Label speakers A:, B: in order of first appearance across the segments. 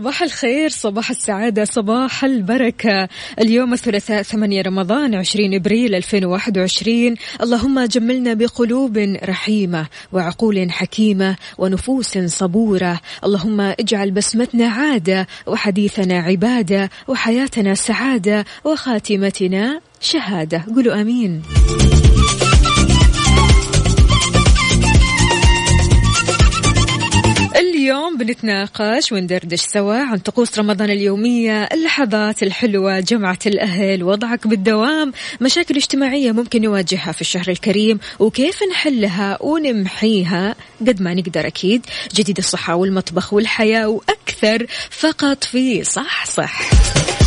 A: صباح الخير صباح السعادة صباح البركة. اليوم الثلاثاء 8 رمضان 20 إبريل 2021 اللهم جملنا بقلوب رحيمة وعقول حكيمة ونفوس صبورة. اللهم اجعل بسمتنا عادة وحديثنا عبادة وحياتنا سعادة وخاتمتنا شهادة. قولوا آمين. اليوم بنتناقش وندردش سوا عن طقوس رمضان اليومية اللحظات الحلوة جمعة الأهل وضعك بالدوام مشاكل اجتماعية ممكن نواجهها في الشهر الكريم وكيف نحلها ونمحيها قد ما نقدر أكيد. جديد الصحة والمطبخ والحياة وأكثر فقط في صح صح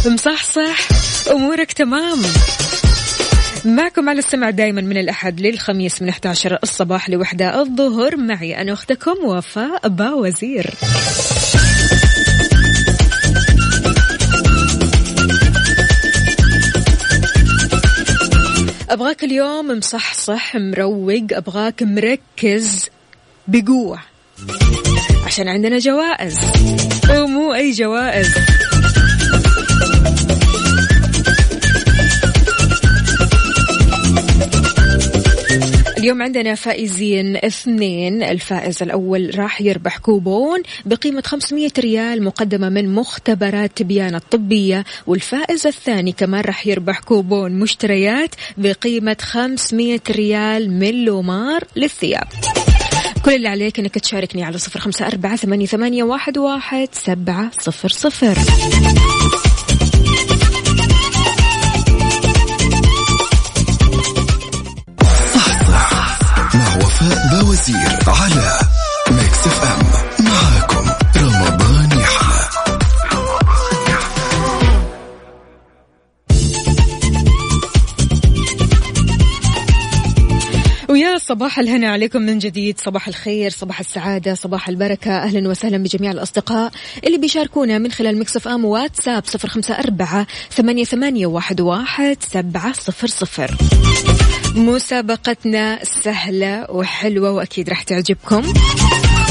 A: مصحصح أمورك تمام. معكم على السمع دائما من الأحد للخميس من 11 الصباح لوحدة الظهر. معي أنا أختكم وفاء باوزير أبغاك اليوم مصحصح مروق أبغاك مركز بقوة. عشان عندنا جوائز. ومو أي جوائز. اليوم عندنا فائزين اثنين. الفائز الأول راح يربح كوبون بقيمة 500 ريال مقدمة من مختبرات تبيان الطبية. والفائز الثاني كمان راح يربح كوبون مشتريات بقيمة 500 ريال من لومار للثياب. كل اللي عليك إنك تشاركني على صفر خمسة أربعة ثمانية, ثمانية واحد, واحد سبعة صفر صفر.
B: باوزير على Mix
A: FM. صباح الهنا عليكم من جديد. صباح الخير صباح السعادة صباح البركة. أهلا وسهلا بجميع الأصدقاء اللي بيشاركونا من خلال مكسف أم واتساب صفر خمسة أربعة ثمانية, ثمانية واحد, واحد سبعة صفر صفر. مسابقتنا سهلة وحلوة وأكيد راح تعجبكم.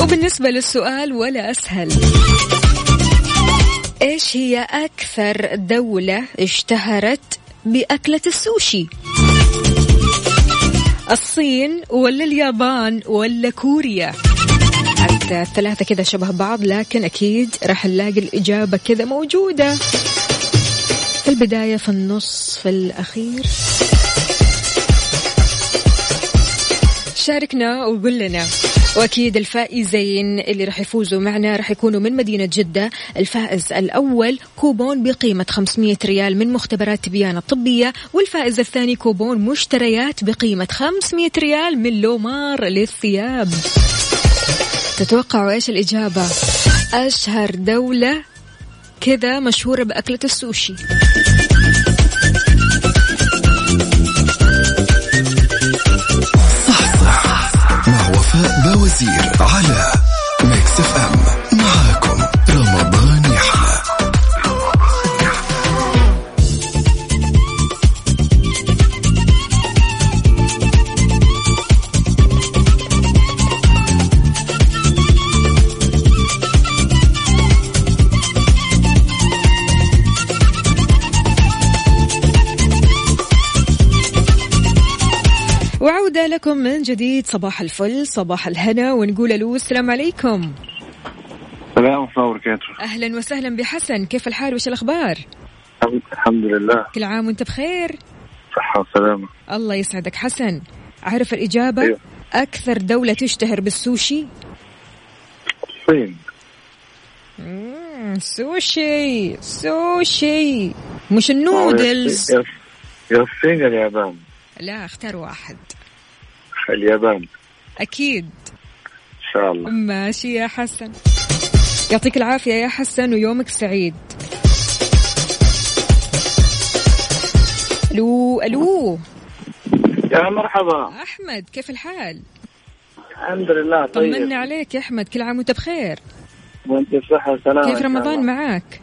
A: وبالنسبة للسؤال ولا أسهل. إيش هي أكثر دولة اشتهرت بأكلة السوشي؟ الصين ولا اليابان ولا كوريا؟ الثلاثة كذا شبه بعض لكن أكيد راح نلاقي الإجابة كذا موجودة. في البداية في النص في الأخير. شاركنا وقول لنا. وأكيد الفائزين اللي راح يفوزوا معنا راح يكونوا من مدينة جدة. الفائز الأول كوبون بقيمة 500 ريال من مختبرات تبيان الطبية والفائز الثاني كوبون مشتريات بقيمة 500 ريال من لومار للثياب. تتوقعوا إيش الإجابة؟ أشهر دولة كذا مشهورة بأكلة السوشي.
B: وفاء باوزير على ميكس إف
A: إم. لكم من جديد صباح الفل صباح الهنا ونقول ألو السلام عليكم.
C: السلام ورحمة الله وبركاته.
A: أهلا وسهلا بحسن كيف الحال وش الأخبار؟
C: الحمد- لله.
A: كل عام وأنت بخير؟
C: صحة وسلامة.
A: الله يسعدك حسن. عارف الإجابة؟
C: أيوة.
A: أكثر دولة تشتهر بالسوشي؟
C: الصين
A: سوشي سوشي. مش النودلز.
C: يا- يا الصين اليابان
A: لا اختار واحد.
C: اليابان.
A: أكيد.
C: إن شاء الله.
A: ماشي يا حسن. يعطيك العافية يا حسن ويومك سعيد. ألو ألو.
C: يا مرحبا.
A: أحمد كيف الحال؟
C: الحمد لله طيب.
A: طمنا عليك يا أحمد كل عام وأنت بخير.
C: وأنت بصحة وسلامة
A: كيف رمضان معاك؟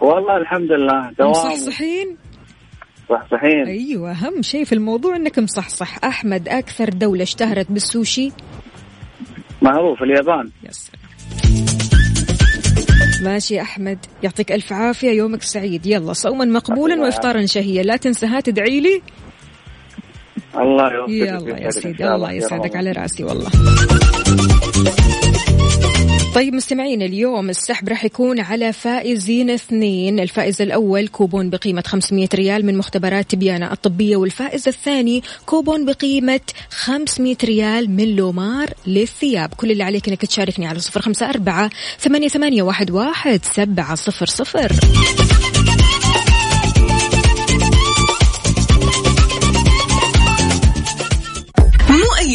C: والله الحمد لله دوام.
A: مصحصحين؟
C: صحصحين
A: أيوه أهم شيء في الموضوع إنك مصحصح. أحمد أكثر دولة اشتهرت بالسوشي؟
C: معروف اليابان.
A: يا سلام. ماشي أحمد يعطيك ألف عافية يومك سعيد. يلا صوما مقبولا وإفطارا شهيا. لا تنسى تدعي لي؟
C: الله يوفقك
A: يلا يا سيدي. الله يسعدك. على رأسي والله. طيب مستمعين اليوم السحب راح يكون على فائزين اثنين. الفائز الأول كوبون بقيمة 500 ريال من مختبرات تبيانة الطبية والفائز الثاني كوبون بقيمة 500 ريال من لومار للثياب. كل اللي عليك إنك تشاركني على صفر خمسة أربعة ثمانية, ثمانية واحد, واحد سبعة صفر صفر.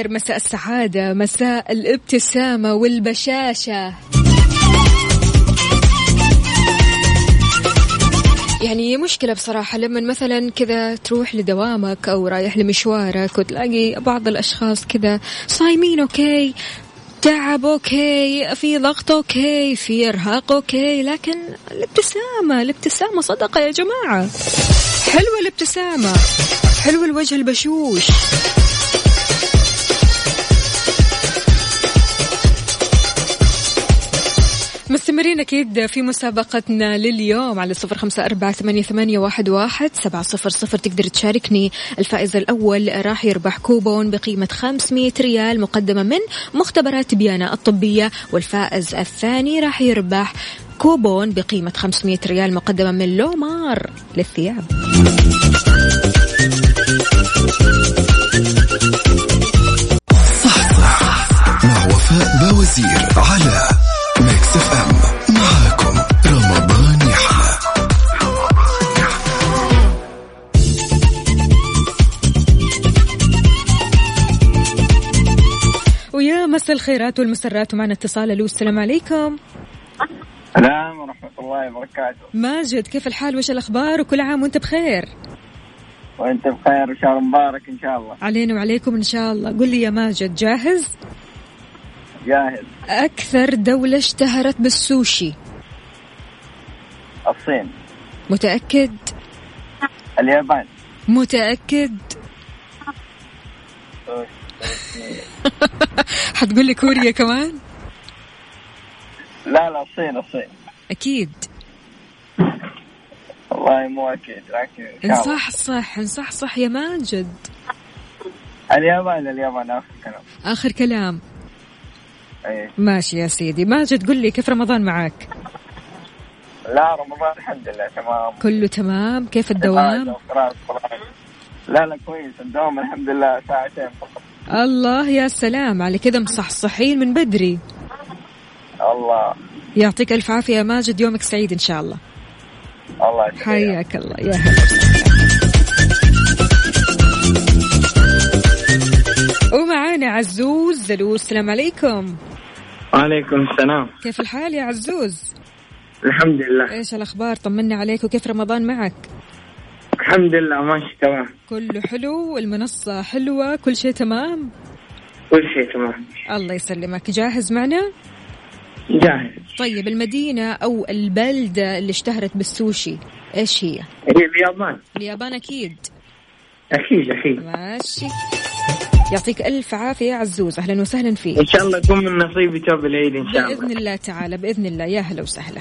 A: الخير مساء السعادة مساء الابتسامة والبشاشة. يعني مشكلة بصراحة لما مثلا كذا تروح لدوامك أو رايح لمشوارك وتلاقي بعض الأشخاص كذا صايمين OK تعب OK في ضغط OK في إرهاق OK لكن الابتسامة الابتسامة صدقة يا جماعة. حلوة الابتسامة حلو الوجه البشوش. مستمرين أكيد في مسابقتنا لليوم على صفر خمسة أربعة ثمانية, واحد, واحد سبعة صفر صفر. تقدر تشاركني الفائز الأول راح يربح كوبون بقيمة 500 ريال مقدمة من مختبرات بيانا الطبية والفائز الثاني راح يربح كوبون بقيمة 500 ريال مقدمة من لومار للثياب.
B: صحصح مع وفاء باوزير على Mix FM. معاكم رمضان يحلى
A: ويا مساء الخيرات والمسرات ومعنا اتصال. ألو السلام عليكم.
C: السلام ورحمة الله وبركاته.
A: ماجد كيف الحال؟ وش الأخبار؟ وكل عام وأنت بخير.
C: وأنت بخير وشهر مبارك إن شاء الله.
A: علينا وعليكم إن شاء الله. قل لي يا ماجد جاهز؟
C: جاهز.
A: أكثر دولة اشتهرت بالسوشي.
C: الصين.
A: متأكد؟
C: اليابان.
A: متأكد؟ حتقول لي كوريا كمان؟
C: لا لا الصين الصين.
A: أكيد.
C: والله مو أكيد لكن شاء الله
A: نصحصح نصحصح يا ماجد.
C: اليابان اليابان آخر كلام.
A: آخر كلام.
C: إيه.
A: ماشي يا سيدي. ماجد قل لي كيف رمضان معك؟
C: لا رمضان الحمد لله تمام.
A: كله تمام؟ كيف الدوام.
C: لا لا كويس. الدوام الحمد لله ساعتين فقط.
A: الله يا سلام على كذا مصحصحين من بدري.
C: الله.
A: يعطيك ألف عافية يا ماجد. يومك سعيد إن شاء الله.
C: الله يسلمك.
A: حياك الله. يا هلا. ومعانا عزوز ألو السلام عليكم.
D: وعليكم السلام.
A: كيف الحال يا عزوز؟
D: الحمد لله.
A: إيش الأخبار؟ طمنا عليك وكيف رمضان معك؟
D: الحمد لله ماشي تمام.
A: كله حلو والمنصة حلوة كل شيء تمام؟
D: كل شيء تمام.
A: الله يسلمك. جاهز معنا؟
D: جاهز.
A: طيب المدينة أو البلدة اللي اشتهرت بالسوشي إيش هي؟
D: هي اليابان.
A: اليابان أكيد.
D: أكيد أكيد.
A: ماشي. يعطيك ألف عافية عزوز. أهلا وسهلا فيك.
D: إن شاء الله يكون من نصيبي ثوب العيد إن شاء الله
A: بإذن الله. تعالى بإذن الله. يا هلا وسهلا.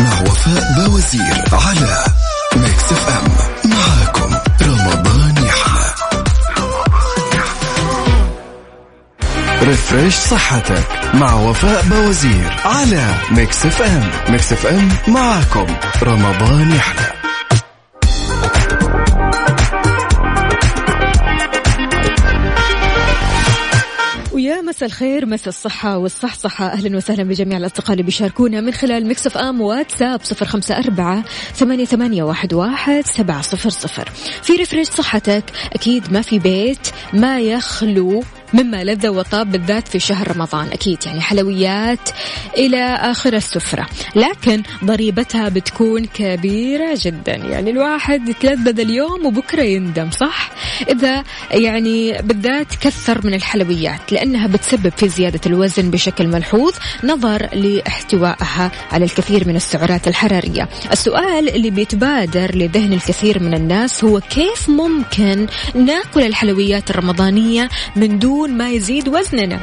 B: مع وفاء بوازير على ميكس إف إم. ريفريش صحتك مع وفاء بوازير على ميكس اف ام. ميكس اف ام معاكم. رمضان يحلى.
A: ويا مساء الخير مساء الصحة والصحصحة. أهلا وسهلا بجميع الأصدقاء اللي بيشاركونا من خلال Mix FM WhatsApp صفر خمسة أربعة ثمانية, ثمانية واحد, واحد سبعة صفر صفر. في refresh صحتك أكيد ما في بيت ما يخلو مما لذ وطاب بالذات في شهر رمضان. أكيد يعني حلويات إلى آخر السفرة. لكن ضريبتها بتكون كبيرة جدا. يعني الواحد يتلذذ اليوم وبكرة يندم صح؟ إذا يعني بالذات كثر من الحلويات لأنها بتسبب في زيادة الوزن بشكل ملحوظ نظر لاحتوائها على الكثير من السعرات الحرارية. السؤال اللي بيتبادر لذهن الكثير من الناس هو كيف ممكن ناكل الحلويات الرمضانية من دون ما يزيد وزننا.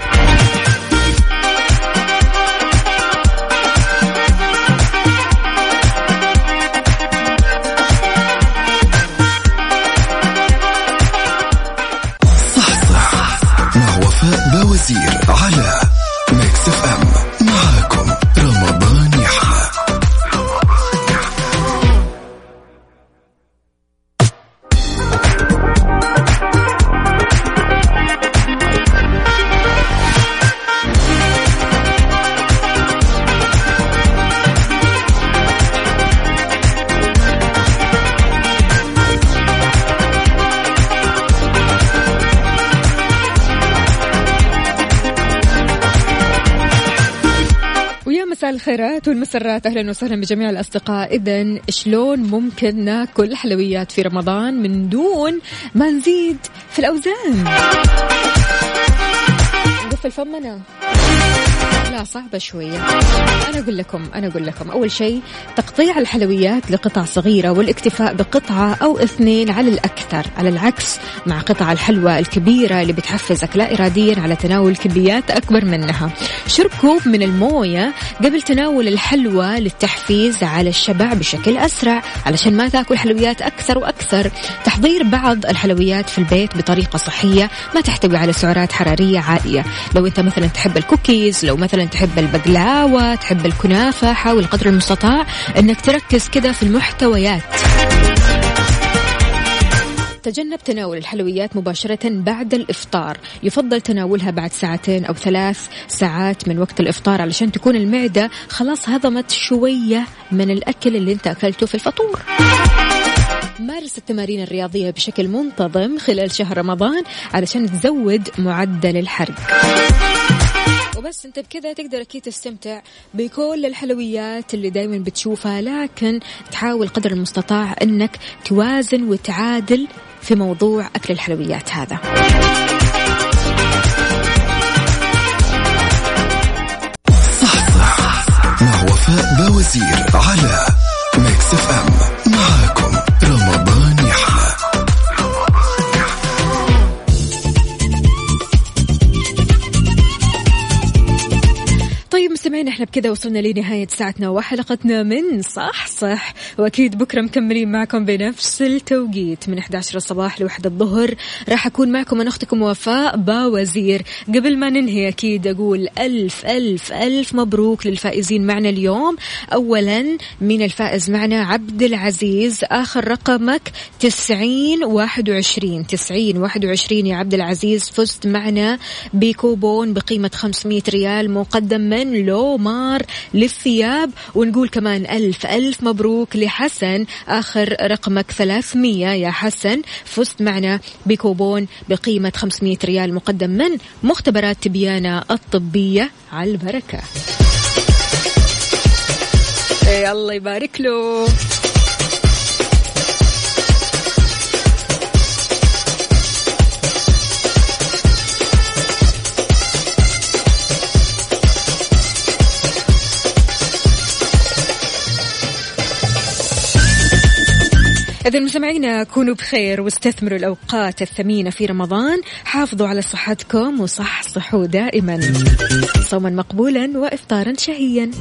A: الخيرات والمسرات. أهلا وسهلا بجميع الأصدقاء. اذا شلون ممكن ناكل حلويات في رمضان من دون ما نزيد في الأوزان؟ نقفل فمنا. لا صعبة شوية. أنا أقول لكم أنا أقول لكم. أول شيء تقطيع الحلويات لقطع صغيرة والاكتفاء بقطعة أو اثنين على الأكثر على العكس مع قطع الحلوى الكبيرة اللي بتحفزك لا إراديا على تناول كميات أكبر منها. شرب كوب من الموية قبل تناول الحلوى للتحفيز على الشبع بشكل أسرع علشان ما تأكل حلويات أكثر وأكثر. تحضير بعض الحلويات في البيت بطريقة صحية ما تحتوي على سعرات حرارية عالية. لو أنت مثلا تحب الكوكيز لو مثلا تحب البقلاوة تحب الكنافة حاول قدر المستطاع أنك تركز كذا في المحتويات. تجنب تناول الحلويات مباشرة بعد الإفطار. يفضل تناولها بعد ساعتين أو ثلاث ساعات من وقت الإفطار علشان تكون المعدة خلاص هضمت شوية من الأكل اللي أنت أكلته في الفطور. مارس التمارين الرياضية بشكل منتظم خلال شهر رمضان علشان تزود معدل الحرق. وبس انت بكذا تقدر أكيد تستمتع بكل الحلويات اللي دائما بتشوفها لكن تحاول قدر المستطاع انك توازن وتعادل في موضوع أكل الحلويات هذا.
B: مع وفاء باوزير على Mix
A: FM. مستمعين إحنا بكذا وصلنا لنهاية ساعتنا وحلقتنا من صحصح. وأكيد بكرة مكملين معكم بنفس التوقيت من 11 الصباح لوحدة الظهر. راح أكون معكم أنا أختكم وفاء باوزير. قبل ما ننهي أكيد أقول ألف ألف ألف مبروك للفائزين معنا اليوم. اولا من الفائز معنا عبد العزيز آخر رقمك 90 21 90 21 يا عبد العزيز فزت معنا بكوبون بقيمة 500 ريال مقدم من لومار للثياب ونقول كمان ألف ألف مبروك لحسن آخر رقمك 300 يا حسن. فزت معنا بكوبون بقيمة 500 ريال مقدم من مختبرات تبيانة الطبية على البركة. إيه الله يبارك له. إذا مستمعينا كونوا بخير واستثمروا الأوقات الثمينة في رمضان. حافظوا على صحتكم وصحصحوا دائما. صوما مقبولا وإفطارا شهيا.